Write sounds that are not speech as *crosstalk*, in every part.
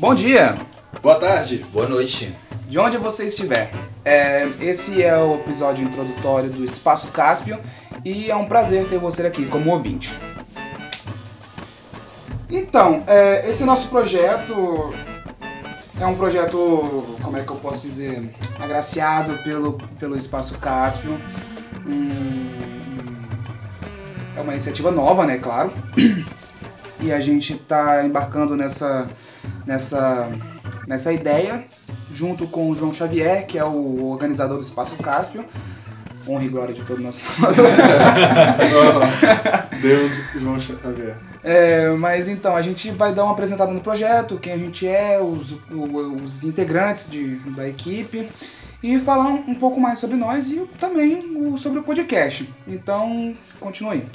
Bom dia! Boa tarde! Boa noite! De onde você estiver. É, esse é o episódio introdutório do Espaço Cáspio e é um prazer ter você aqui como ouvinte. Então, é, esse nosso projeto é um projeto, como é que eu posso dizer, agraciado pelo, pelo Espaço Cáspio. Hum, é uma iniciativa nova, né, claro. E a gente está embarcando nessa, nessa, nessa ideia junto com o João Xavier, que é o organizador do Espaço Cáspio. Honra e glória de todo nosso. *laughs* Deus, João Xavier. É, mas então, a gente vai dar uma apresentada no projeto, quem a gente é, os, os integrantes de, da equipe, e falar um, pouco mais sobre nós e também sobre o podcast. Então, continue.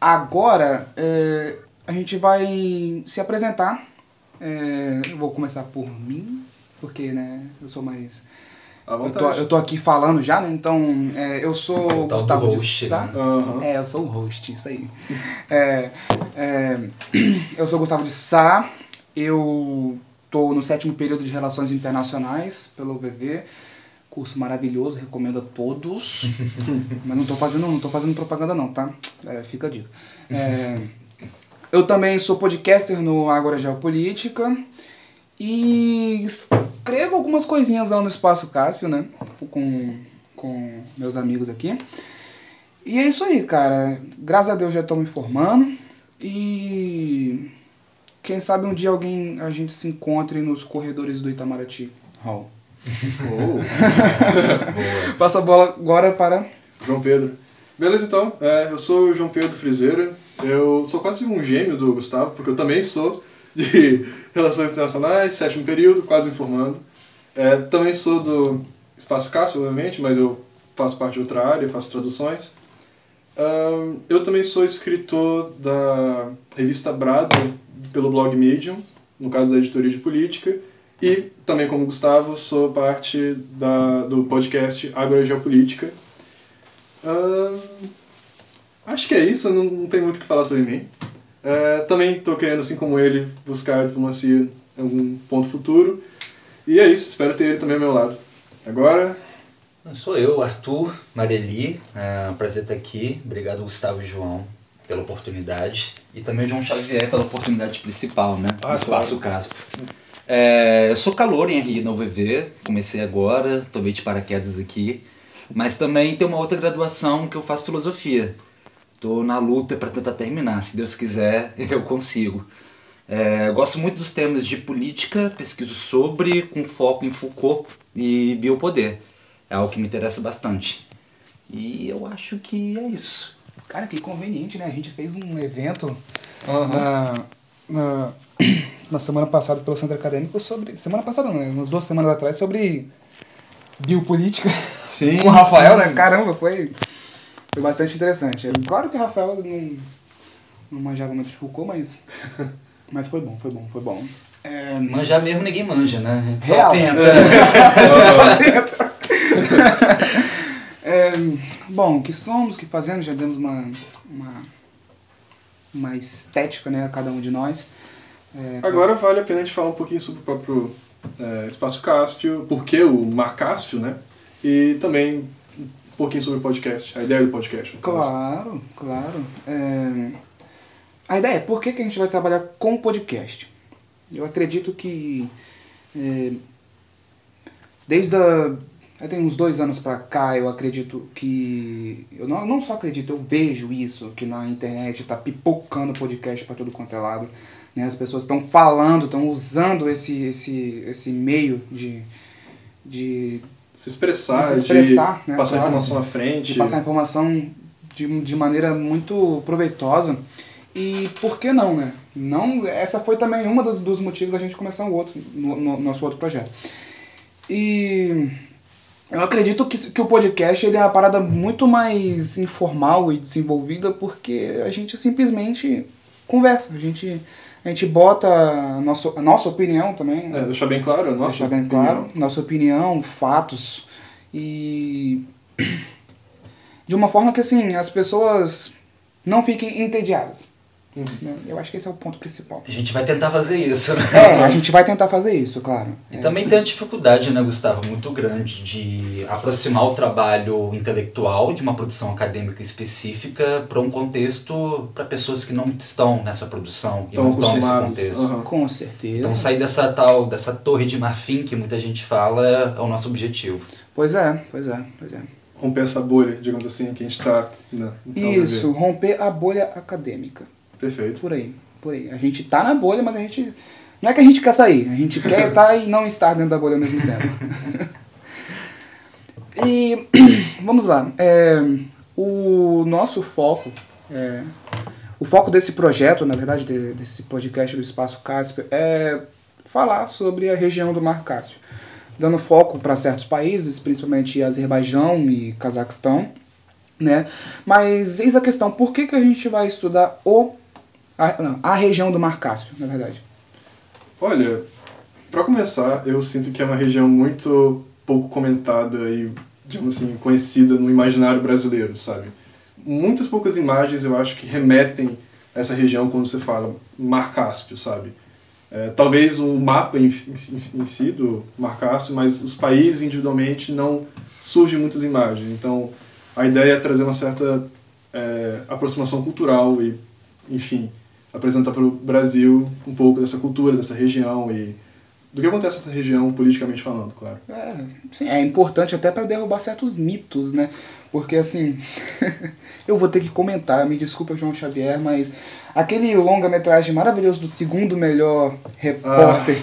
Agora, é, a gente vai se apresentar. É, eu vou começar por mim, porque né, eu sou mais. Eu tô, eu tô, aqui falando já, né? Então, é, eu sou tá Gustavo host, de Sá. né? Uhum. É, eu sou o host, isso aí. É, é, *clears throat* eu sou Gustavo de Sá, eu tô no sétimo período de Relações Internacionais pelo UVV. Curso maravilhoso, recomendo a todos. *laughs* Mas não tô fazendo, não tô fazendo propaganda não, tá? É, fica a dica. É, eu também sou podcaster no Agora Geopolítica. E escrevo algumas coisinhas lá no Espaço Cáspio, né? Com, com meus amigos aqui. E é isso aí, cara. Graças a Deus já estou me formando. E quem sabe um dia alguém a gente se encontre nos corredores do Itamaraty Hall. Boa. *laughs* Passa a bola agora para. João Pedro. Beleza, então. É, eu sou o João Pedro Frizeira. Eu sou quase um gêmeo do Gustavo, porque eu também sou de *laughs* Relações Internacionais, sétimo período, quase me formando. É, também sou do Espaço Cássio, obviamente, mas eu faço parte de outra área, faço traduções. Ahn, eu também sou escritor da revista Brado, pelo blog Medium, no caso da editoria de política. E também, como Gustavo, sou parte da, do podcast Agora Geopolítica. Ahn, acho que é isso, não, não tem muito o que falar sobre mim. É, também estou querendo, assim como ele, buscar a diplomacia em algum ponto futuro. E é isso, espero ter ele também ao meu lado. Agora, Sou eu, Arthur Mareli. É um prazer estar aqui. Obrigado, Gustavo e João, pela oportunidade. E também o João Xavier pela oportunidade principal, né? Ah, Espaço Caspo. É, eu sou calor em RI na UVV, comecei agora, tomei de paraquedas aqui. Mas também tem uma outra graduação que eu faço filosofia. Estou na luta para tentar terminar, se Deus quiser, *laughs* eu consigo. É, eu gosto muito dos temas de política, pesquiso sobre, com foco em Foucault e biopoder. É algo que me interessa bastante. E eu acho que é isso. Cara, que conveniente, né? A gente fez um evento Aham. na, na, *clears throat* na semana passada pelo Centro Acadêmico sobre. Semana passada, não, umas duas semanas atrás, sobre biopolítica. sim, *laughs* com o Rafael, sim. né? Caramba, foi, foi bastante interessante. É, Claro que o Rafael não, não manjava muito de Foucault, mas, *laughs* mas foi bom, foi bom, foi bom. É, Manjar mesmo ninguém manja, né? A gente só Real. tenta. *laughs* *laughs* é, bom, o que somos, o que fazemos, já demos uma, uma, uma estética né, a cada um de nós. É, Agora vale a pena a gente falar um pouquinho sobre o próprio é, Espaço Cáspio, por que o Mar Cáspio, né? E também pouquinho sobre o podcast, a ideia do podcast. Claro, claro. É, A ideia é por que, que a gente vai trabalhar com podcast? Eu acredito que é, desde a, tenho uns dois anos pra cá, eu acredito que eu não, não só acredito, eu vejo isso que na internet tá pipocando podcast pra todo quanto é lado, né? As pessoas estão falando, estão usando esse esse esse meio de de Se expressar, De se expressar, de né, passar claro. informação à frente. de passar informação de, de maneira muito proveitosa. E por que não, né? Não, essa foi também uma dos, dos motivos da gente começar um outro, no, no nosso outro projeto. E eu acredito que, que o podcast ele é uma parada muito mais informal e desenvolvida porque a gente simplesmente conversa, a gente, a gente bota a nossa, a nossa opinião também, né? É, deixar bem claro, nossa deixar bem opinião. claro, nossa opinião, fatos e de uma forma que assim as pessoas não fiquem entediadas. Uhum. né? Eu acho que esse é o ponto principal. A gente vai tentar fazer isso, né? É, a gente vai tentar fazer isso, claro. E É. também tem a dificuldade, né, Gustavo, muito grande de aproximar o trabalho intelectual de uma produção acadêmica específica para um contexto para pessoas que não estão nessa produção e não estão nesse contexto. Aham. Com certeza. Então sair dessa tal, dessa torre de marfim que muita gente fala é o nosso objetivo. Pois é, pois é, pois é. Romper essa bolha, digamos assim, que a gente está. na- na Isso, romper a bolha acadêmica. Perfeito. Por aí, por aí. A gente tá na bolha, mas a gente. Não é que a gente quer sair, a gente quer estar e não estar dentro da bolha ao mesmo tempo. *laughs* e *clears throat* vamos lá. é, o nosso foco, é, o foco desse projeto, na verdade, de- desse podcast do Espaço Cáspio, é falar sobre a região do Mar Cáspio, dando foco para certos países, principalmente Azerbaijão e Cazaquistão, né? Mas eis a questão, por que, que a gente vai estudar o a, não, a região do Mar Cáspio, na verdade? Olha, para começar, eu sinto que é uma região muito pouco comentada e, digamos assim, conhecida no imaginário brasileiro, sabe? Muitas poucas imagens eu acho que remetem a essa região quando você fala Mar Cáspio, sabe? É, talvez o mapa em, em, em si do Mar Cáspio, mas os países individualmente não surgem muitas imagens. Então, a ideia é trazer uma certa é, aproximação cultural e, enfim, apresentar para o Brasil um pouco dessa cultura, dessa região e do que acontece nessa região politicamente falando, claro. É, sim, é importante até para derrubar certos mitos, né? Porque assim, *laughs* eu vou ter que comentar, me desculpa João Xavier, mas aquele longa-metragem maravilhoso do segundo melhor repórter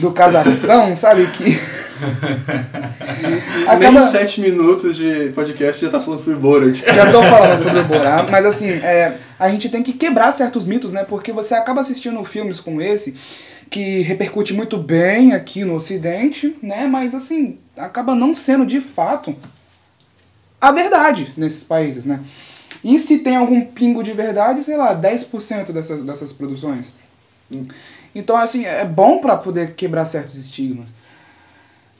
do Cazaquistão, sabe que *laughs* *laughs* Nem acaba sete minutos de podcast já tá falando sobre Borat. Já tô falando sobre *laughs* o Borá, mas assim, é, a gente tem que quebrar certos mitos, né? Porque você acaba assistindo filmes como esse, que repercute muito bem aqui no Ocidente, né? Mas assim, acaba não sendo de fato a verdade nesses países, né? E se tem algum pingo de verdade, sei lá, 10% dessas, dessas produções. Então, assim, é bom para poder quebrar certos estigmas.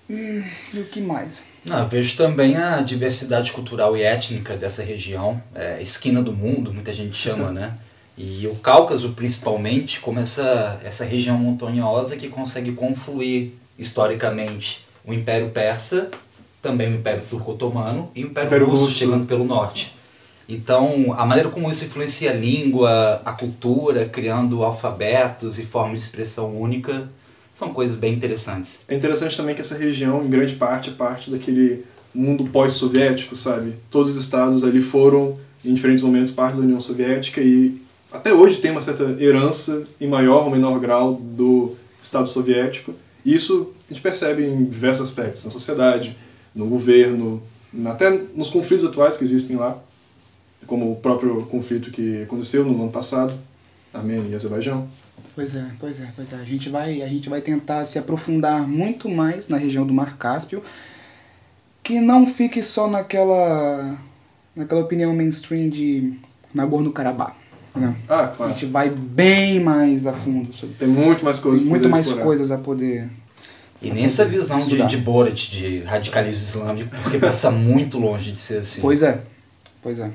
Hum, e o que mais? Eu vejo também a diversidade cultural e étnica dessa região, é, esquina do mundo, muita gente chama, né? E o Cáucaso, principalmente, como essa, essa região montanhosa que consegue confluir historicamente o Império Persa, também o Império Turco-Otomano e o Império, Império Russo, Russo. chegando pelo norte. Então, a maneira como isso influencia a língua, a cultura, criando alfabetos e formas de expressão única, são coisas bem interessantes. É interessante também que essa região, em grande parte, é parte daquele mundo pós-soviético, sabe? Todos os estados ali foram, em diferentes momentos, parte da União Soviética e até hoje tem uma certa herança, em maior ou menor grau, do Estado soviético. E isso a gente percebe em diversos aspectos, na sociedade, no governo, até nos conflitos atuais que existem lá, como o próprio conflito que aconteceu no ano passado, Armênia e Azerbaijão. Pois é, pois é, pois é. A gente vai, a gente vai tentar se aprofundar muito mais na região do Mar Cáspio, que não fique só naquela, naquela opinião mainstream de Nagorno-Karabakh. Né? Ah, A claro. gente vai bem mais a fundo sobre. Tem muito mais coisas Tem muito mais explorar. coisas a poder. E nem essa visão de, de Borat, de radicalismo islâmico, porque passa muito longe de ser assim. Pois é, pois é.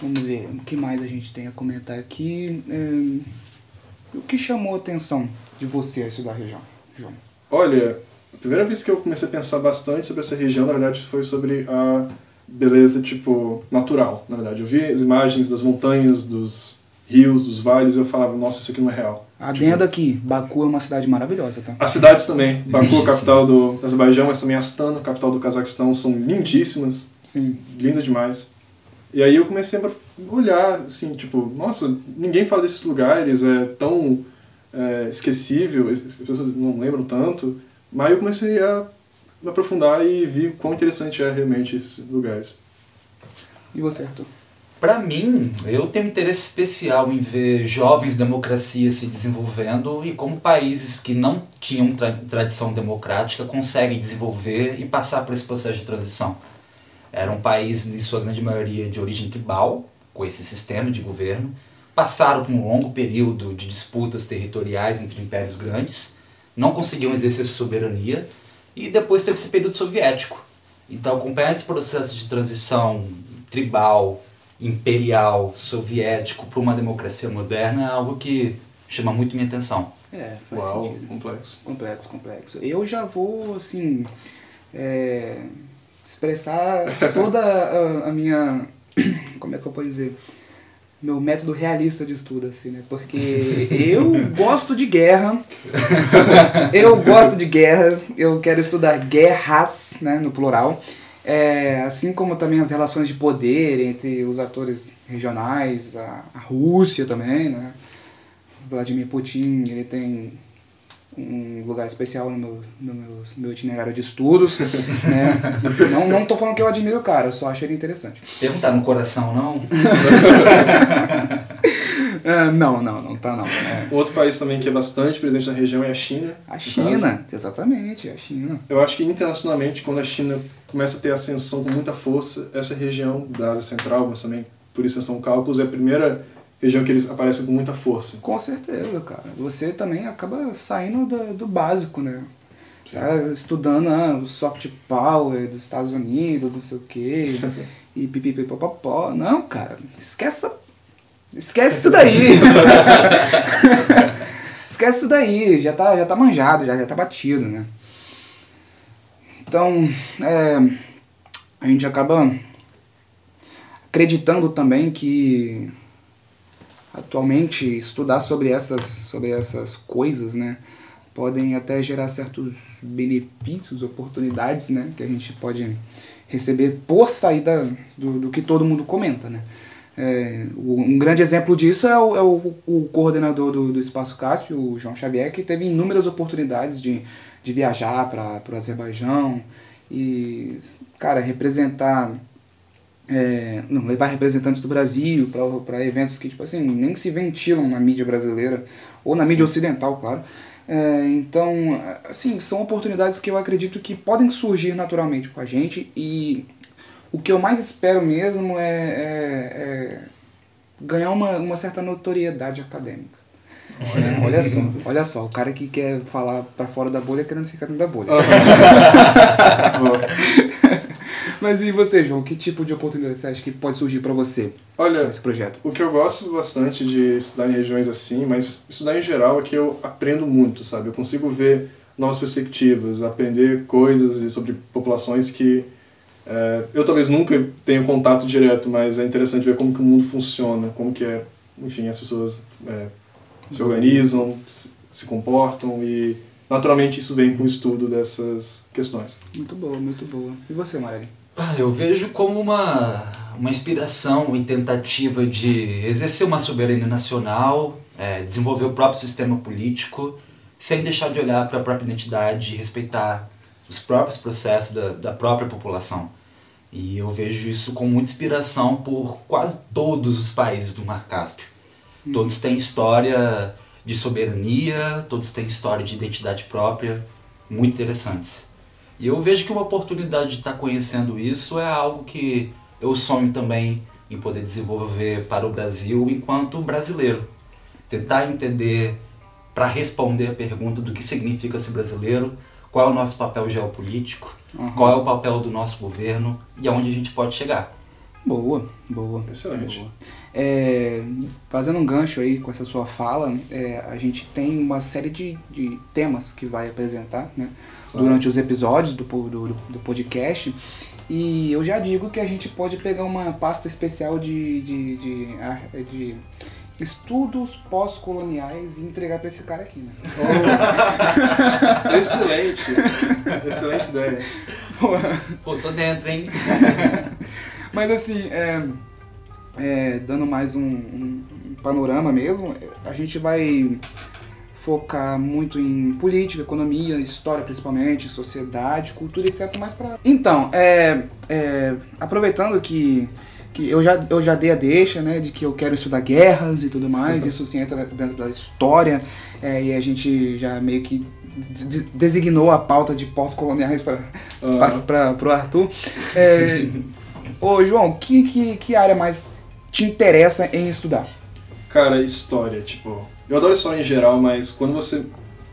Vamos ver, o que mais a gente tem a comentar aqui? É, O que chamou a atenção de você a estudar a região, João? Olha, a primeira vez que eu comecei a pensar bastante sobre essa região, na verdade, foi sobre a beleza, tipo, natural, na verdade. Eu vi as imagens das montanhas, dos rios, dos vales, eu falava, nossa, isso aqui não é real. Adendo aqui, Baku é uma cidade maravilhosa, tá? As cidades também, Baku, capital do Azerbaijão, mas também Astana, capital do Cazaquistão, são lindíssimas, Sim. lindas demais. E aí eu comecei a olhar, assim, tipo, nossa, ninguém fala desses lugares, é tão é, esquecível, as pessoas não lembram tanto. Mas eu comecei a me aprofundar e vi quão interessante é realmente esses lugares. E você, Arthur? Pra mim, eu tenho interesse especial em ver jovens democracias se desenvolvendo e como países que não tinham tra- tradição democrática conseguem desenvolver e passar por esse processo de transição. Era um país, em sua grande maioria, de origem tribal, com esse sistema de governo, passaram por um longo período de disputas territoriais entre impérios grandes, não conseguiam exercer sua soberania e depois teve esse período soviético. Então, acompanhar esse processo de transição tribal imperial soviético para uma democracia moderna é algo que chama muito minha atenção. É, faz Uau, sentido. complexo. Complexo, complexo. Eu já vou, assim, é, expressar toda a, a minha. *clears throat* Como é que eu posso dizer? Meu método realista de estudo, assim, né? Porque eu *laughs* gosto de guerra. Eu gosto de guerra. Eu quero estudar guerras, né? No plural. É, assim como também as relações de poder entre os atores regionais, a, a Rússia também, né? Vladimir Putin, ele tem um lugar especial no meu, no meu, meu itinerário de estudos. né? não, não tô falando que eu admiro o cara, eu só acho ele interessante. Perguntar no coração, não? *laughs* Ah, não, não, não tá não. É. Outro país também que é bastante presente na região é a China. A China, exatamente, a China. Eu acho que internacionalmente, quando a China começa a ter ascensão com muita força, essa região da Ásia Central, mas também por extensão Cáucaso, é a primeira região que eles aparecem com muita força. Com certeza, cara. Você também acaba saindo do, do básico, né? Tá estudando ah, o soft power dos Estados Unidos, não sei o quê, *laughs* e pipipipopopó. Não, cara, esquece Esquece isso daí. *laughs* Esquece isso daí, já tá, já tá manjado, já, já tá batido, né? Então, é, a gente acaba acreditando também que atualmente estudar sobre essas, sobre essas coisas, né, podem até gerar certos benefícios, oportunidades, né, que a gente pode receber por sair da, do, do que todo mundo comenta, né. É, um grande exemplo disso é o, é o- o coordenador do, do Espaço Cáspio, o João Xavier, que teve inúmeras oportunidades de, de viajar para o Azerbaijão e, cara, representar é, não, levar representantes do Brasil para eventos que, tipo assim, nem se ventilam na mídia brasileira, ou na mídia ocidental, claro. É, então, assim, são oportunidades que eu acredito que podem surgir naturalmente com a gente, e o que eu mais espero mesmo é, é- é ganhar uma, uma certa notoriedade acadêmica. É, olha só, olha só, o cara que quer falar para fora da bolha querendo ficar dentro da bolha. *laughs* Mas e você, João? Que tipo de oportunidade você acha que pode surgir para você Olha, nesse projeto? O que eu gosto bastante de estudar em regiões assim, mas estudar em geral é que eu aprendo muito, sabe? Eu consigo ver novas perspectivas, aprender coisas sobre populações que é, eu talvez nunca tenha contato direto, mas é interessante ver como que o mundo funciona, como que é, enfim, as pessoas é, se organizam, se, se comportam e naturalmente isso vem com o estudo dessas questões. Muito boa, muito boa. E você, Mareli? Ah, eu vejo como uma, uma inspiração e tentativa de exercer uma soberania nacional, é, desenvolver o próprio sistema político, sem deixar de olhar para a própria identidade e respeitar os próprios processos da, da própria população. E eu vejo isso com muita inspiração por quase todos os países do Mar Cáspio. Todos têm história de soberania, todos têm história de identidade própria, muito interessantes. E eu vejo que uma oportunidade de estar conhecendo isso é algo que eu sonho também em poder desenvolver para o Brasil enquanto brasileiro. Tentar entender, para responder a pergunta do que significa ser brasileiro, qual é o nosso papel geopolítico, Aham. qual é o papel do nosso governo e aonde a gente pode chegar. Boa, boa. Excelente. boa. É, fazendo um gancho aí com essa sua fala, é, a gente tem uma série de, de temas que vai apresentar né, Claro. durante os episódios do, do, do podcast. E eu já digo que a gente pode pegar uma pasta especial de, de, de, ar- de estudos pós-coloniais e entregar para esse cara aqui, né? *laughs* Excelente! Excelente ideia. Pô, tô dentro, hein? *laughs* Mas assim, é, é, dando mais um, um panorama mesmo, a gente vai focar muito em política, economia, história principalmente, sociedade, cultura, etc. Mais pra... Então, é, é, aproveitando que, que eu, já, eu já dei a deixa, né, de que eu quero estudar guerras e tudo mais, isso sim entra dentro da história, é, e a gente já meio que de- de- designou a pauta de pós-coloniais para Ah, para pro Arthur. É, *laughs* ô, João, que, que, que área mais te interessa em estudar? Cara, história, tipo. Eu adoro história em geral, mas quando você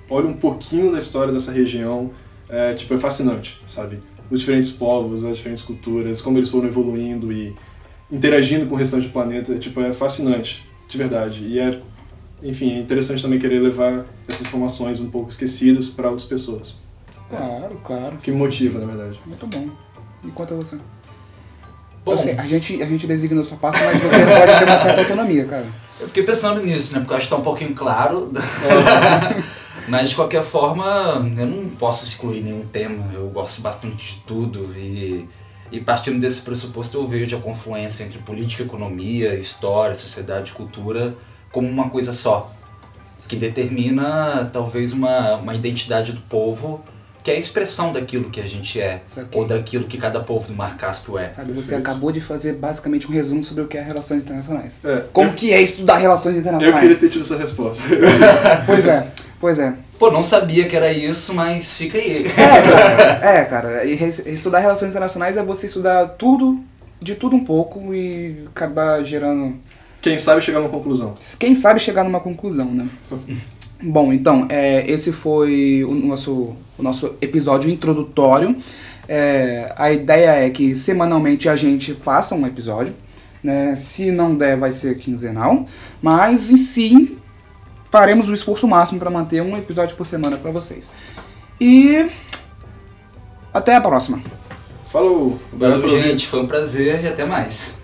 olha um pouquinho da história dessa região, é, tipo, é fascinante, sabe? Os diferentes povos, as diferentes culturas, como eles foram evoluindo e interagindo com o restante do planeta, tipo, é fascinante, de verdade. E é, enfim, é interessante também querer levar essas informações um pouco esquecidas para outras pessoas. Claro, claro. Que me motiva, na verdade. Muito bom. E quanto a você? Bom, Eu sei, a gente, a gente designa a sua pasta, mas você *laughs* pode ter uma certa autonomia, cara. eu fiquei pensando nisso, né? Porque eu acho que tá um pouquinho claro. *laughs* Mas de qualquer forma, eu não posso excluir nenhum tema. Eu gosto bastante de tudo e, e partindo desse pressuposto eu vejo a confluência entre política, economia, história, sociedade e cultura como uma coisa só, que determina talvez uma, uma identidade do povo que é a expressão daquilo que a gente é, ou daquilo que cada povo do Mar Cáspio é. Sabe, você Perfeito. acabou de fazer basicamente um resumo sobre o que é relações internacionais. É, Como eu, que é estudar relações eu queria internacionais? ter tido essa resposta. *laughs* Pois é, pois é. Pô, não sabia que era isso, mas fica aí. É, cara, é, cara. E estudar relações internacionais é você estudar tudo, de tudo um pouco e acabar gerando. Quem sabe chegar a uma conclusão. Quem sabe chegar numa conclusão, né? *laughs* Bom, então, é, esse foi o nosso, o nosso episódio introdutório. É, a ideia é que semanalmente a gente faça um episódio. Né? Se não der, vai ser quinzenal. Mas em si, faremos o esforço máximo para manter um episódio por semana para vocês. E até a próxima. Falou! Valeu, gente. Foi um prazer e até mais.